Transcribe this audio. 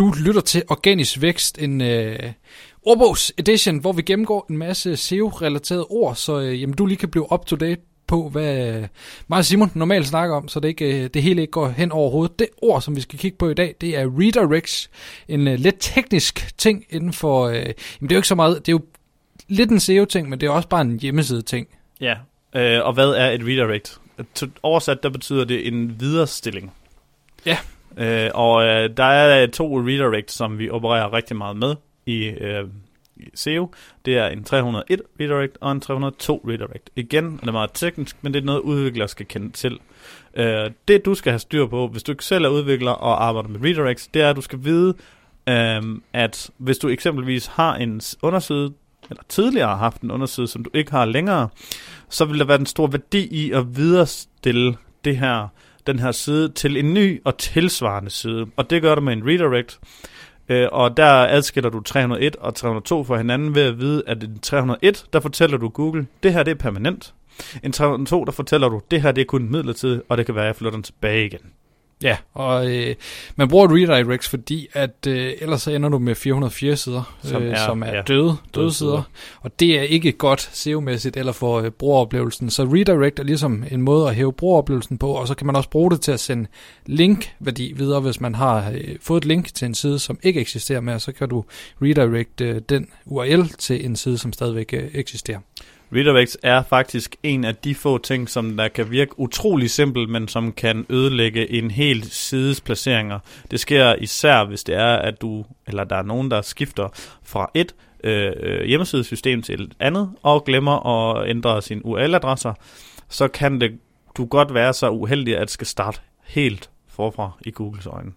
Du lytter til Organisk Vækst, en øh, ordbogs edition, hvor vi gennemgår en masse SEO-relaterede ord, så øh, jamen, du lige kan blive up to date på, hvad øh, mig og Simon normalt snakker om, så det, ikke, øh, det hele ikke går hen over hovedet. Det ord, som vi skal kigge på i dag, det er redirects. En øh, lidt teknisk ting inden for... Øh, jamen, det er jo ikke så meget... Det er jo lidt en SEO-ting, men det er også bare en hjemmeside-ting. Ja, øh, og hvad er et redirect? Oversat, der betyder det en viderestilling. Ja. Øh, og øh, der er øh, to redirects, som vi opererer rigtig meget med i, øh, SEO. Det er en 301 redirect og en 302 redirect. Igen det er meget teknisk, men det er noget, udviklere skal kende til. Øh, det du skal have styr på, hvis du ikke selv er udvikler og arbejder med redirects, det er, at du skal vide, øh, at hvis du eksempelvis har en underside, eller tidligere har haft en underside, som du ikke har længere, så vil der være en stor værdi i at viderestille det her, den her side til en ny og tilsvarende side. Og det gør du med en redirect. Øh, og der adskiller du 301 og 302 fra hinanden ved at vide, at en 301, der fortæller du Google, det her det er permanent. En 302, der fortæller du, det her det er kun midlertidigt, og det kan være, at jeg flytter den tilbage igen. Ja, og øh, man bruger redirects, fordi at øh, ellers så ender du med 404 sider, som øh, er, som er ja, døde, døde sider. sider. Og det er ikke godt SEO-mæssigt eller for øh, brugeroplevelsen. Så redirect er ligesom en måde at hæve brugeroplevelsen på, og så kan man også bruge det til at sende link-værdi videre, hvis man har øh, fået et link til en side, som ikke eksisterer mere, så kan du redirect øh, den URL til en side, som stadigvæk øh, eksisterer. Redirects er faktisk en af de få ting, som der kan virke utrolig simpelt, men som kan ødelægge en hel sides placeringer. Det sker især, hvis det er, at du, eller der er nogen, der skifter fra et øh, hjemmesidesystem til et andet, og glemmer at ændre sine URL-adresser, så kan det du godt være så uheldig, at skal starte helt forfra i Googles øjne.